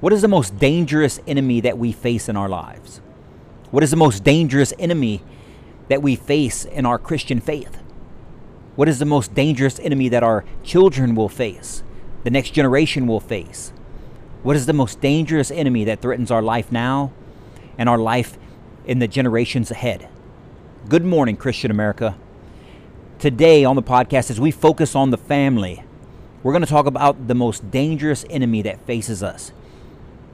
What is the most dangerous enemy that we face in our lives? What is the most dangerous enemy that we face in our Christian faith? What is the most dangerous enemy that our children will face, the next generation will face? What is the most dangerous enemy that threatens our life now and our life in the generations ahead? Good morning, Christian America. Today on the podcast, as we focus on the family, we're going to talk about the most dangerous enemy that faces us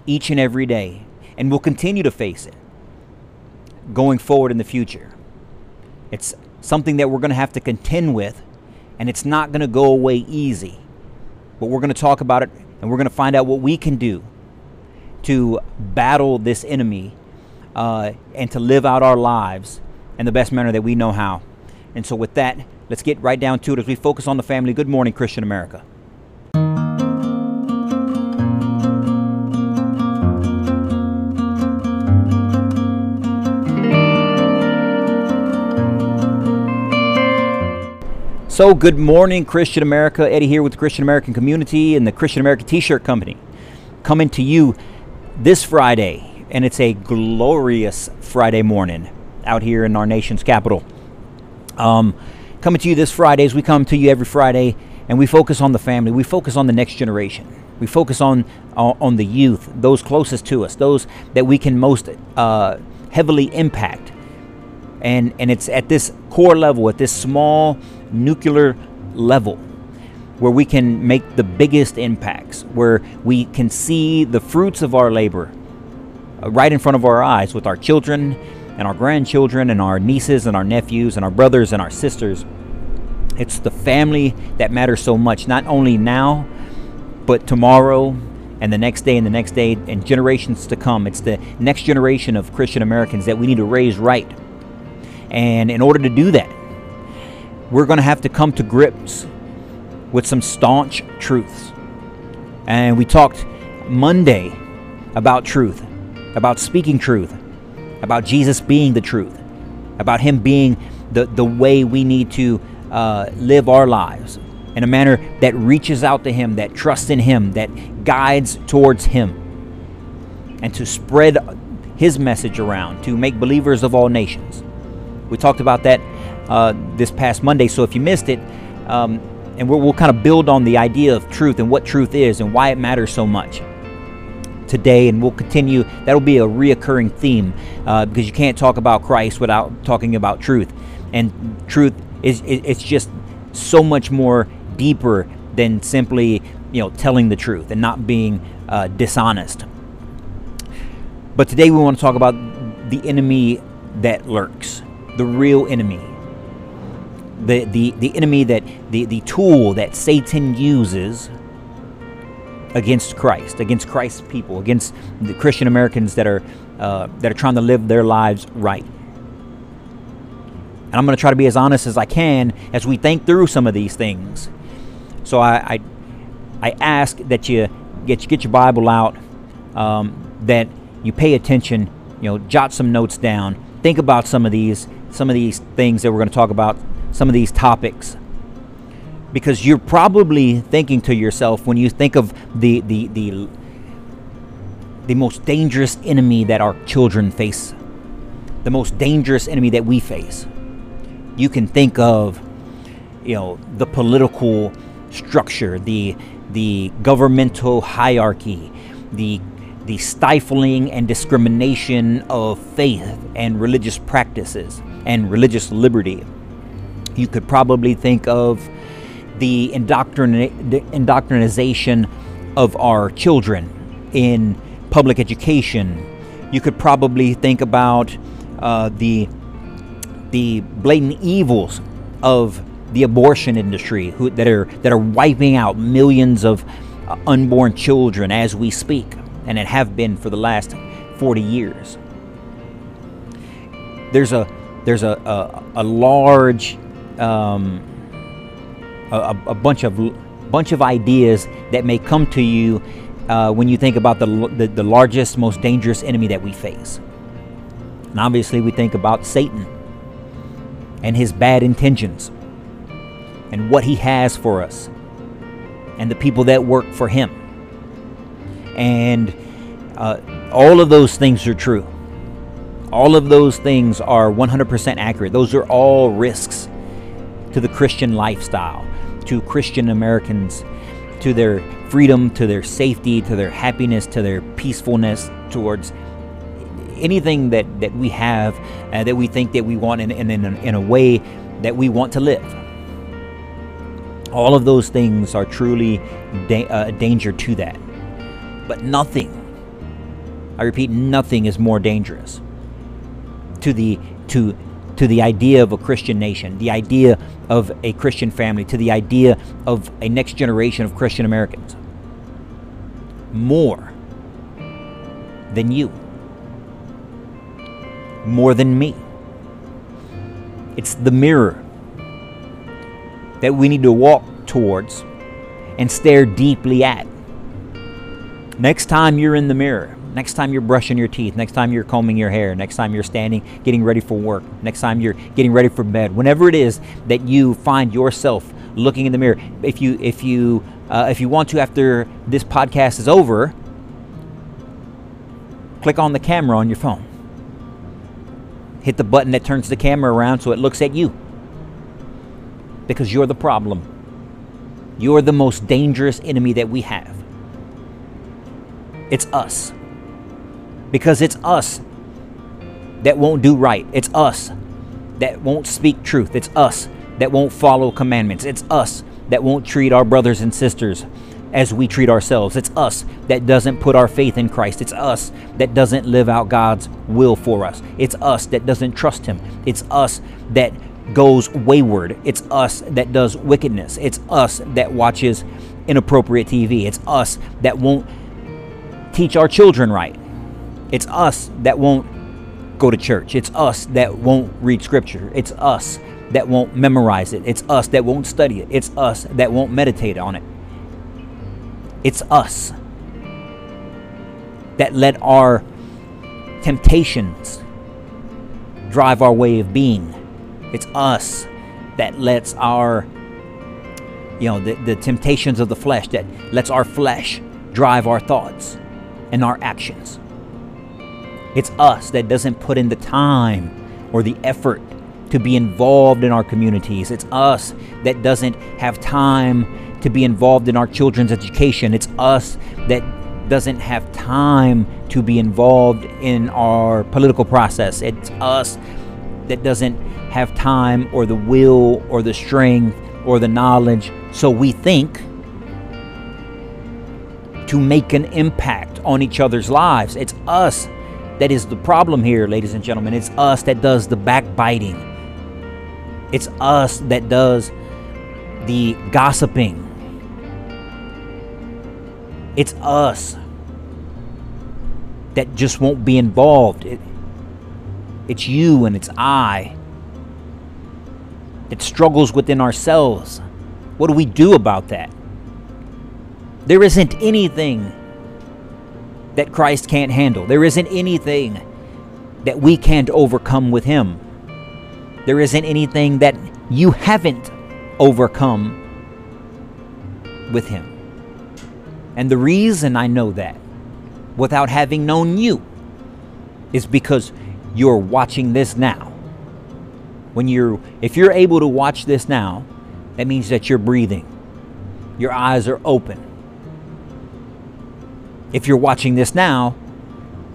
each and every day, and we'll continue to face it going forward in the future. It's something that we're going to have to contend with, and it's not going to go away easy. But we're going to talk about it, and we're going to find out what we can do to battle this enemy uh, and to live out our lives in the best manner that we know how. And so, with that, let's get right down to it as we focus on the family. Good morning, Christian America. So, good morning, Christian America. Eddie here with the Christian American Community and the Christian American T shirt Company. Coming to you this Friday, and it's a glorious Friday morning out here in our nation's capital. Um, coming to you this Friday as we come to you every Friday, and we focus on the family, we focus on the next generation. We focus on uh, on the youth, those closest to us, those that we can most uh, heavily impact. And, and it's at this core level, at this small nuclear level where we can make the biggest impacts, where we can see the fruits of our labor uh, right in front of our eyes with our children and our grandchildren and our nieces and our nephews and our brothers and our sisters. It's the family that matters so much, not only now, but tomorrow and the next day and the next day and generations to come. It's the next generation of Christian Americans that we need to raise right. And in order to do that, we're going to have to come to grips with some staunch truths. And we talked Monday about truth, about speaking truth, about Jesus being the truth, about Him being the, the way we need to uh, live our lives in a manner that reaches out to Him, that trusts in Him, that guides towards Him, and to spread His message around, to make believers of all nations. We talked about that uh, this past Monday. So if you missed it, um, and we'll, we'll kind of build on the idea of truth and what truth is and why it matters so much today, and we'll continue. That'll be a reoccurring theme uh, because you can't talk about Christ without talking about truth, and truth is it's just so much more deeper than simply you know telling the truth and not being uh, dishonest. But today we want to talk about the enemy that lurks, the real enemy, the, the, the enemy that the, the tool that Satan uses against Christ, against Christ's people, against the Christian Americans that are uh, that are trying to live their lives right. And I'm going to try to be as honest as I can as we think through some of these things. So I I, I ask that you get get your Bible out, um, that you pay attention, you know, jot some notes down, think about some of these some of these things that we're going to talk about some of these topics. Because you're probably thinking to yourself when you think of the the the the most dangerous enemy that our children face the most dangerous enemy that we face you can think of you know the political structure the the governmental hierarchy the the stifling and discrimination of faith and religious practices and religious liberty you could probably think of the indoctrination of our children in public education. You could probably think about uh, the the blatant evils of the abortion industry who, that are that are wiping out millions of uh, unborn children as we speak, and it have been for the last 40 years. There's a there's a, a, a large um, a, a, bunch of bunch of ideas that may come to you uh, when you think about the, the, the largest, most dangerous enemy that we face. And obviously, we think about Satan and his bad intentions and what he has for us and the people that work for him. And Uh, all of those things are true. All of those things are 100% accurate. Those are all risks to the Christian lifestyle, to Christian Americans, to their freedom, to their safety, to their happiness, to their peacefulness, towards anything that, that we have uh, that we think that we want in, in, in, a, in a way that we want to live. All of those things are truly da- uh, a danger to that. But nothing, I repeat, nothing is more dangerous to the to to the idea of a Christian nation, the idea of a Christian family, to the idea of a next generation of Christian Americans. More than you. More than me. It's the mirror that we need to walk towards and stare deeply at. Next time you're in the mirror, next time you're brushing your teeth, next time you're combing your hair, next time you're standing getting ready for work, next time you're getting ready for bed, whenever it is that you find yourself looking in the mirror, if you if you uh, if you want to after this podcast is over, click on the camera on your phone. Hit the button that turns the camera around so it looks at you. Because you're the problem. You're the most dangerous enemy that we have. It's us because it's us that won't do right. It's us that won't speak truth. It's us that won't follow commandments. It's us that won't treat our brothers and sisters as we treat ourselves. It's us that doesn't put our faith in Christ. It's us that doesn't live out God's will for us. It's us that doesn't trust Him. It's us that goes wayward. It's us that does wickedness. It's us that watches inappropriate TV. It's us that won't teach our children right. It's us that won't go to church. It's us that won't read scripture. It's us that won't memorize it. It's us that won't study it. It's us that won't meditate on it. It's us that let our temptations drive our way of being. It's us that lets our, you know, the, the temptations of the flesh, that lets our flesh drive our thoughts and our actions. It's us that doesn't put in the time or the effort to be involved in our communities. It's us that doesn't have time to be involved in our children's education. It's us that doesn't have time to be involved in our political process. It's us that doesn't have time or the will or the strength or the knowledge. So we think to make an impact on each other's lives. It's us that is the problem here, ladies and gentlemen. It's us that does the backbiting. It's us that does the gossiping. It's us that just won't be involved. It, it's you and it's I that struggles within ourselves. What do we do about that? There isn't anything that Christ can't handle. There isn't anything that we can't overcome with Him. There isn't anything that you haven't overcome with Him. And the reason I know that, without having known you, is because you're watching this now. When you're if you're able to watch this now, that means that you're breathing. Your eyes are open. If you're watching this now,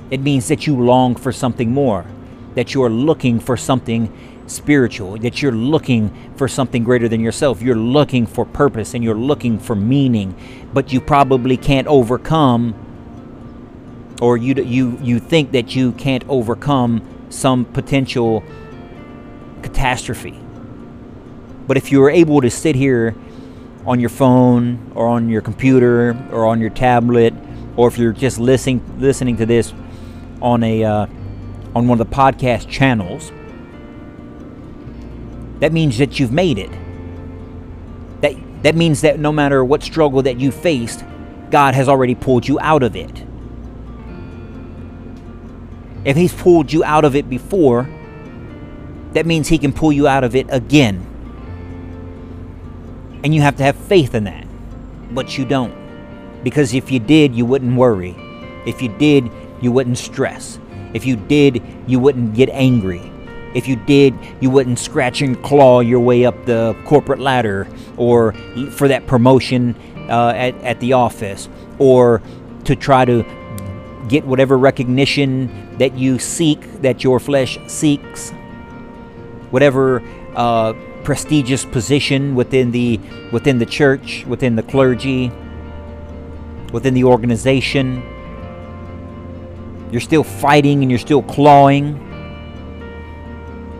it means that you long for something more, that you're looking for something spiritual, that you're looking for something greater than yourself. You're looking for purpose and you're looking for meaning, but you probably can't overcome or you you you think that you can't overcome some potential catastrophe. But if you are able to sit here on your phone or on your computer or on your tablet or if you're just listening listening to this on a uh, on one of the podcast channels, that means that you've made it. That that means that no matter what struggle that you faced, God has already pulled you out of it. If He's pulled you out of it before, that means He can pull you out of it again. And you have to have faith in that. But you don't. Because if you did, you wouldn't worry. If you did, you wouldn't stress. If you did, you wouldn't get angry. If you did, you wouldn't scratch and claw your way up the corporate ladder or for that promotion uh, at, at the office or to try to get whatever recognition that you seek, that your flesh seeks, whatever uh, prestigious position within the within the church, within the clergy, within the organization. You're still fighting and you're still clawing.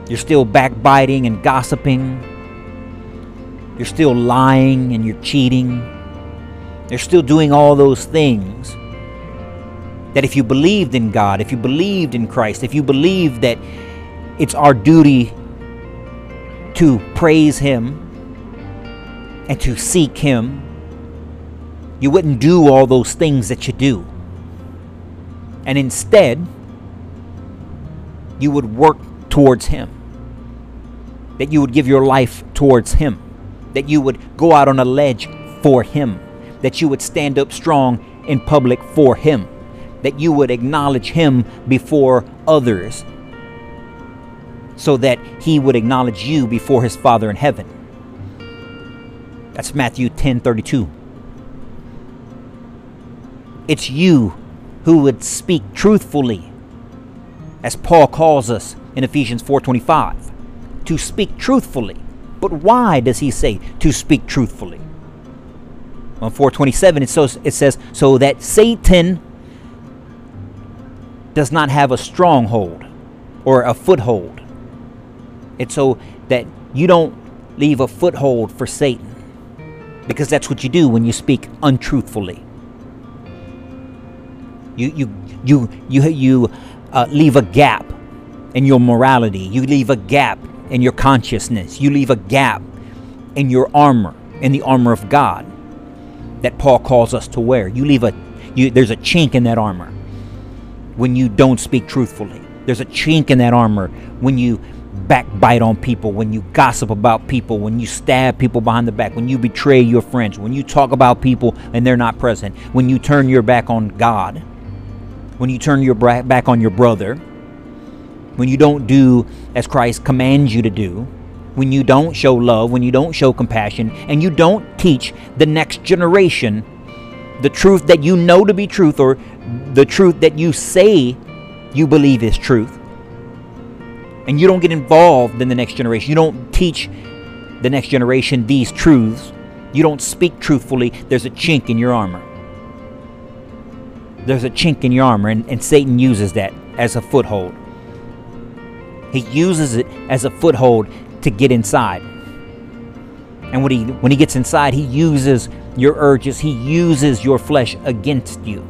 You're still backbiting and gossiping. You're still lying and you're cheating. You're still doing all those things. That if you believed in God, if you believed in Christ, if you believe that it's our duty to praise Him and to seek Him, you wouldn't do all those things that you do. And instead, you would work towards Him. That you would give your life towards Him. That you would go out on a ledge for Him. That you would stand up strong in public for Him. That you would acknowledge Him before others so that he would acknowledge you before his Father in heaven. That's Matthew 10 32. It's you who would speak truthfully, as Paul calls us in Ephesians 4:25, to speak truthfully. But why does he say to speak truthfully? On 427 it says, it says so that Satan does not have a stronghold or a foothold it's so that you don't leave a foothold for Satan. Because that's what you do when you speak untruthfully. You you you you you uh, leave a gap in your morality. You leave a gap in your consciousness. You leave a gap in your armor, in the armor of God that Paul calls us to wear. You leave a you, there's a chink in that armor when you don't speak truthfully. There's a chink in that armor when you backbite on people, when you gossip about people, when you stab people behind the back, when you betray your friends, when you talk about people and they're not present, when you turn your back on God, when you turn your back on your brother, when you don't do as Christ commands you to do, when you don't show love, when you don't show compassion, and you don't teach the next generation the truth that you know to be truth or the truth that you say you believe is truth and you don't get involved in the next generation, you don't teach the next generation these truths, you don't speak truthfully, there's a chink in your armor. There's a chink in your armor, and, and Satan uses that as a foothold. He uses it as a foothold to get inside. And when he when he gets inside, he uses your urges, he uses your flesh against you.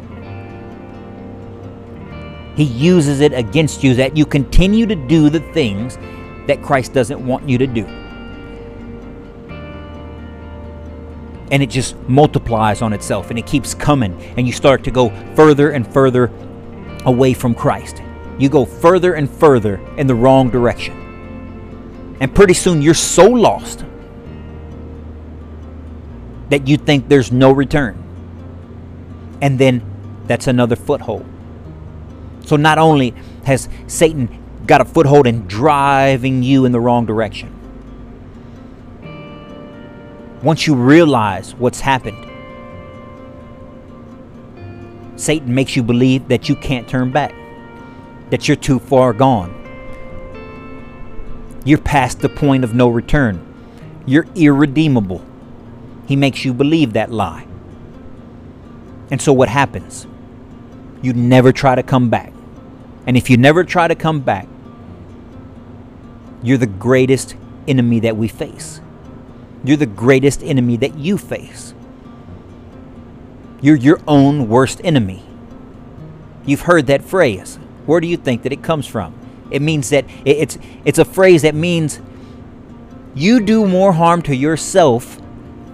He uses it against you that you continue to do the things that Christ doesn't want you to do. And it just multiplies on itself and it keeps coming, and you start to go further and further away from Christ. You go further and further in the wrong direction. And pretty soon you're so lost that you think there's no return. And then that's another foothold. So not only has Satan got a foothold in driving you in the wrong direction, once you realize what's happened, Satan makes you believe that you can't turn back, that you're too far gone. You're past the point of no return. You're irredeemable. He makes you believe that lie. And so what happens? you never try to come back. And if you never try to come back, you're the greatest enemy that we face. You're the greatest enemy that you face. You're your own worst enemy. You've heard that phrase. Where do you think that it comes from? It means that it's it's a phrase that means you do more harm to yourself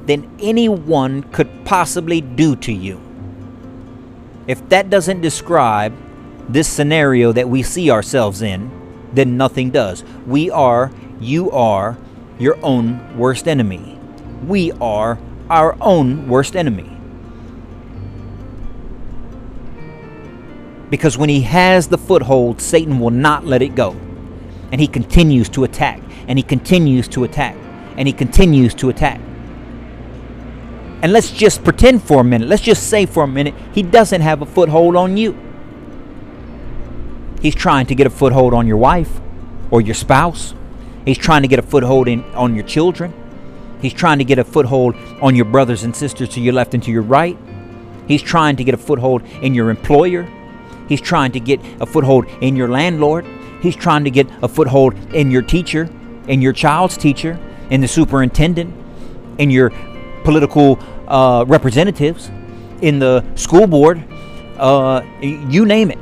than anyone could possibly do to you. If that doesn't describe this scenario that we see ourselves in, then nothing does. We are, you are, your own worst enemy. We are our own worst enemy. Because when he has the foothold, Satan will not let it go. And he continues to attack, and he continues to attack, and he continues to attack. And let's just pretend for a minute, let's just say for a minute, he doesn't have a foothold on you. He's trying to get a foothold on your wife or your spouse. He's trying to get a foothold in, on your children. He's trying to get a foothold on your brothers and sisters to your left and to your right. He's trying to get a foothold in your employer. He's trying to get a foothold in your landlord. He's trying to get a foothold in your teacher, in your child's teacher, in the superintendent, in your political uh, representatives, in the school board, uh, you name it.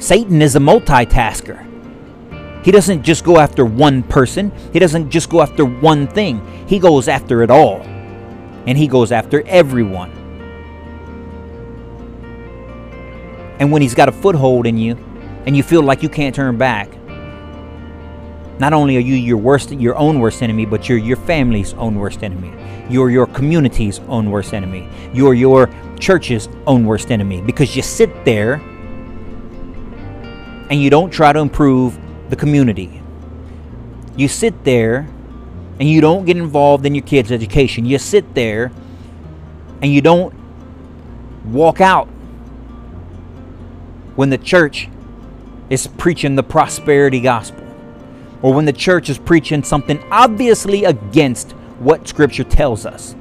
Satan is a multitasker. He doesn't just go after one person, he doesn't just go after one thing. He goes after it all. And he goes after everyone. And when he's got a foothold in you and you feel like you can't turn back, not only are you your worst your own worst enemy, but you're your family's own worst enemy. You're your community's own worst enemy. You're your church's own worst enemy because you sit there and you don't try to improve the community. You sit there and you don't get involved in your kids' education. You sit there and you don't walk out when the church is preaching the prosperity gospel or when the church is preaching something obviously against what scripture tells us.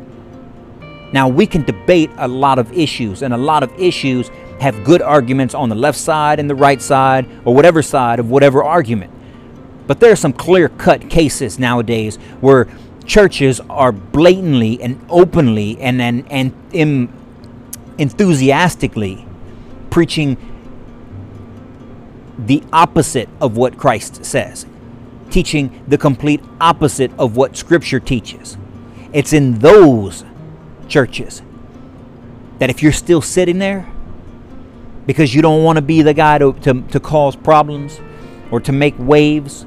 Now, we can debate a lot of issues, and a lot of issues have good arguments on the left side and the right side, or whatever side of whatever argument. But there are some clear cut cases nowadays where churches are blatantly and openly and, and, and, and enthusiastically preaching the opposite of what Christ says, teaching the complete opposite of what Scripture teaches. It's in those churches that if you're still sitting there because you don't want to be the guy to, to, to cause problems or to make waves,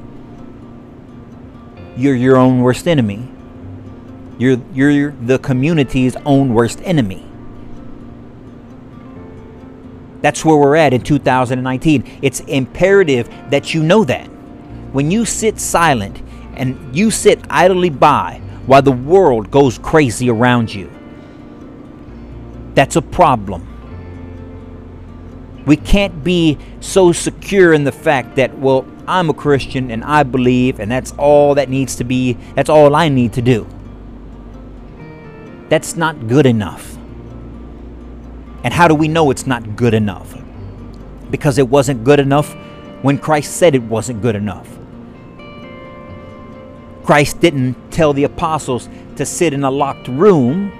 you're your own worst enemy. You're, you're the community's own worst enemy. That's where we're at in 2019. It's imperative that you know that. When you sit silent and you sit idly by while the world goes crazy around you, that's a problem. We can't be so secure in the fact that, well, I'm a Christian and I believe, and that's all that needs to be, that's all I need to do. That's not good enough. And how do we know it's not good enough? Because it wasn't good enough when Christ said it wasn't good enough. Christ didn't tell the apostles to sit in a locked room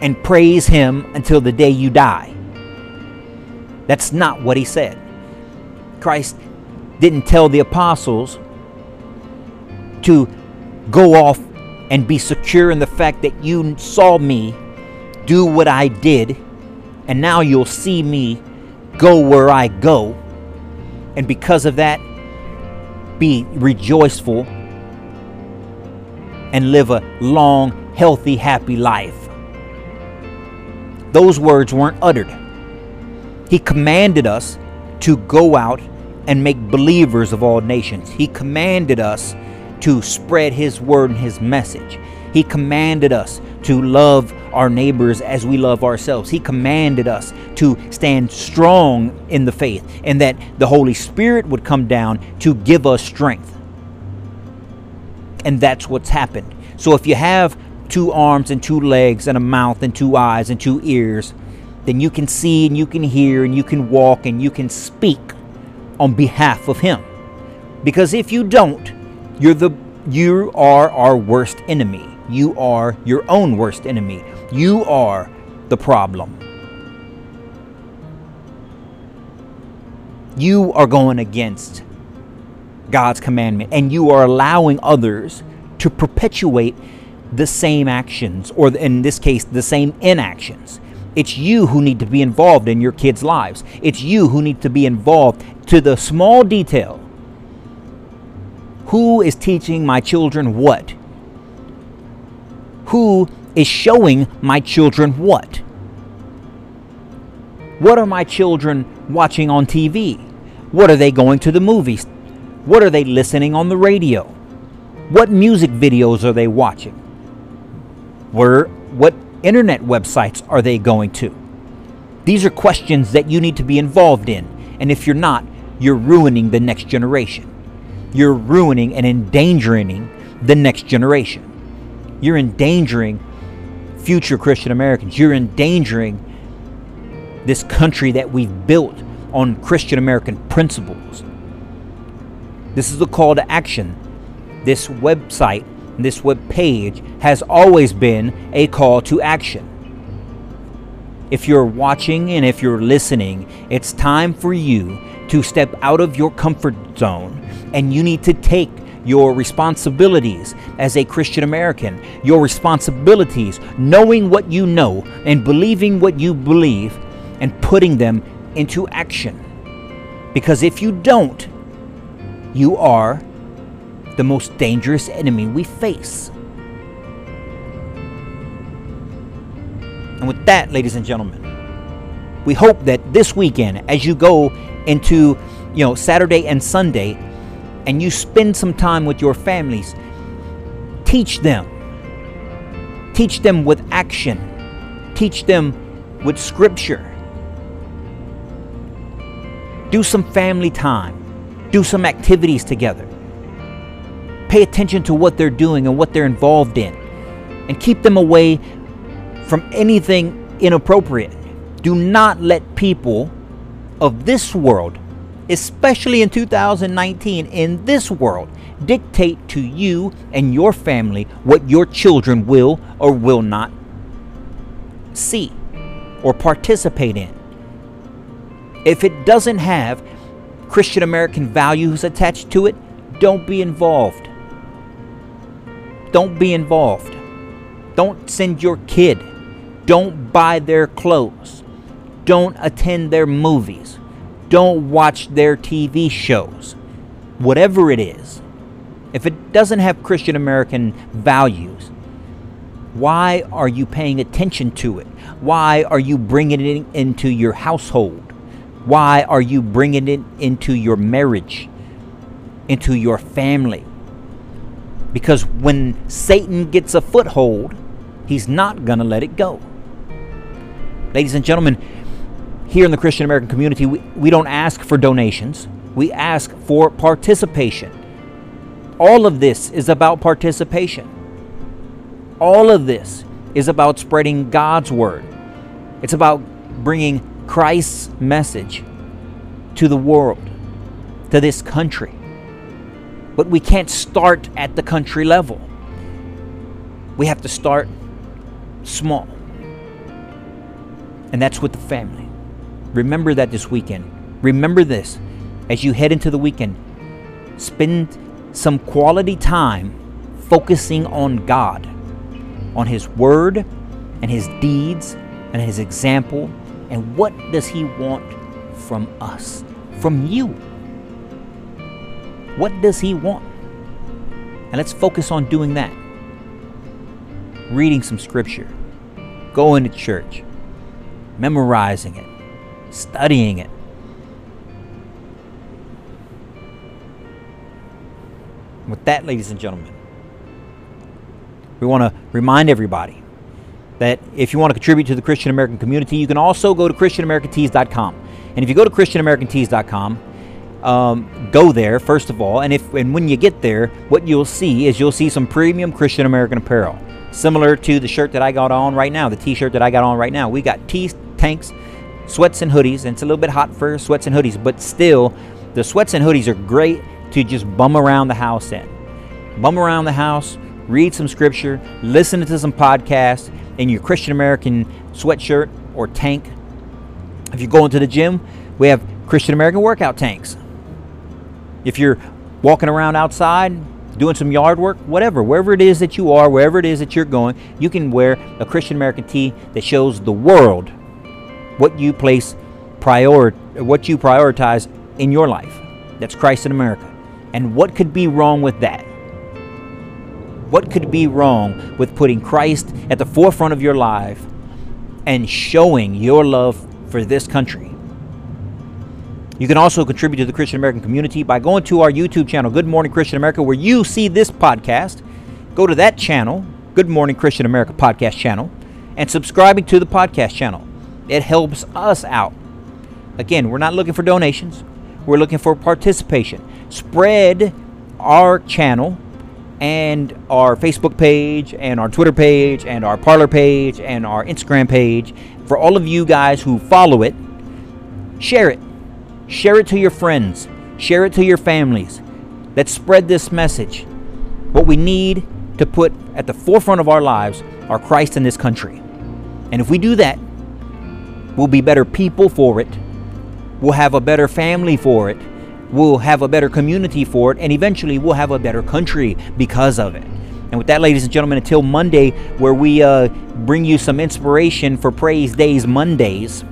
and praise Him until the day you die. That's not what He said. Christ didn't tell the apostles to go off and be secure in the fact that you saw me do what I did, and now you'll see me go where I go. And because of that, be rejoiceful and live a long, healthy, happy life. Those words weren't uttered. He commanded us to go out and make believers of all nations. He commanded us to spread His word and His message. He commanded us to love our neighbors as we love ourselves. He commanded us to stand strong in the faith and that the Holy Spirit would come down to give us strength. And that's what's happened. So if you have two arms and two legs and a mouth and two eyes and two ears, then you can see and you can hear and you can walk and you can speak on behalf of him. Because if you don't, you're the you are our worst enemy. You are your own worst enemy. You are the problem. You are going against God's commandment and you are allowing others to perpetuate the same actions, or in this case, the same inactions. It's you who need to be involved in your kids' lives. It's you who need to be involved to the small detail. Who is teaching my children what? Who is showing my children what? What are my children watching on TV? What are they going to the movies? What are they listening on the radio? What music videos are they watching? Where, what internet websites are they going to? These are questions that you need to be involved in. And if you're not, you're ruining the next generation. You're ruining and endangering the next generation. You're endangering future Christian Americans. You're endangering this country that we've built on Christian American principles. This is the call to action. This website, this web page has always been a call to action. If you're watching and if you're listening, it's time for you to step out of your comfort zone and you need to take your responsibilities as a Christian American, your responsibilities, knowing what you know and believing what you believe and putting them into action. Because if you don't, you are the most dangerous enemy we face. And with that, ladies and gentlemen, we hope that this weekend, as you go into, you know, Saturday and Sunday, and you spend some time with your families, teach them. Teach them with action. Teach them with scripture. Do some family time. Do some activities together. Pay attention to what they're doing and what they're involved in. And keep them away from anything inappropriate. Do not let people of this world, especially in 2019, in this world, dictate to you and your family what your children will or will not see or participate in. If it doesn't have Christian American values attached to it, don't be involved. Don't be involved. Don't send your kid. Don't buy their clothes. Don't attend their movies. Don't watch their TV shows. Whatever it is. If it doesn't have Christian American values, why are you paying attention to it? Why are you bringing it into your household? Why are you bringing it into your marriage, into your family? Because when Satan gets a foothold, he's not going to let it go. Ladies and gentlemen, here in the Christian American community, we, we don't ask for donations, we ask for participation. All of this is about participation. All of this is about spreading God's word. It's about bringing Christ's message to the world, to this country. But we can't start at the country level. We have to start small. And that's with the family. Remember that this weekend. Remember this as you head into the weekend. Spend some quality time focusing on God, on His Word and His deeds and His example and what does He want from us? From you? What does He want? And let's focus on doing that. Reading some scripture, going to church, memorizing it, studying it. With that, ladies and gentlemen, we want to remind everybody that if you want to contribute to the Christian American community, you can also go to ChristianAmericanTees.com. And if you go to ChristianAmericanTees.com, um, go there first of all, and if and when you get there, what you'll see is you'll see some premium Christian American apparel, similar to the shirt that I got on right now, the T-shirt that I got on right now. We got tees, tanks, sweats, and hoodies, and it's a little bit hot for sweats and hoodies, but still, the sweats and hoodies are great to just bum around the house in. Bum around the house, read some scripture, listen to some podcasts, in your Christian American sweatshirt or tank. If you go into the gym, we have Christian American workout tanks. If you're walking around outside, doing some yard work, whatever, wherever it is that you are, wherever it is that you're going, you can wear a Christian American tee that shows the world what you place prior what you prioritize in your life. That's Christ in America. And what could be wrong with that? What could be wrong with putting Christ at the forefront of your life and showing your love for this country. You can also contribute to the Christian American community by going to our YouTube channel, Good Morning Christian America, where you see this podcast. Go to that channel, Good Morning Christian America podcast channel, and subscribing to the podcast channel. It helps us out. Again, we're not looking for donations, we're looking for participation. Spread our channel and our Facebook page and our Twitter page and our Parler page and our Instagram page. For all of you guys who follow it, share it. Share it to your friends. Share it to your families. Let's spread this message. What we need to put at the forefront of our lives are Christ in this country. And if we do that, we'll be better people for it. We'll have a better family for it we'll have a better community for it, and eventually we'll have a better country because of it. And with that, ladies and gentlemen, until Monday, where we uh, bring you some inspiration for Praise Days Mondays,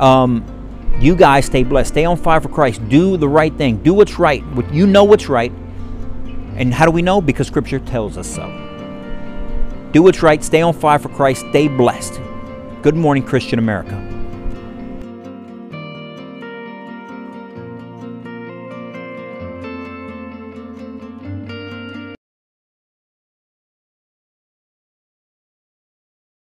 um, you guys stay blessed. Stay on fire for Christ. Do the right thing. Do what's right. You know what's right. And how do we know? Because Scripture tells us so. Do what's right. Stay on fire for Christ. Stay blessed. Good morning, Christian America.